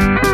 Thank you.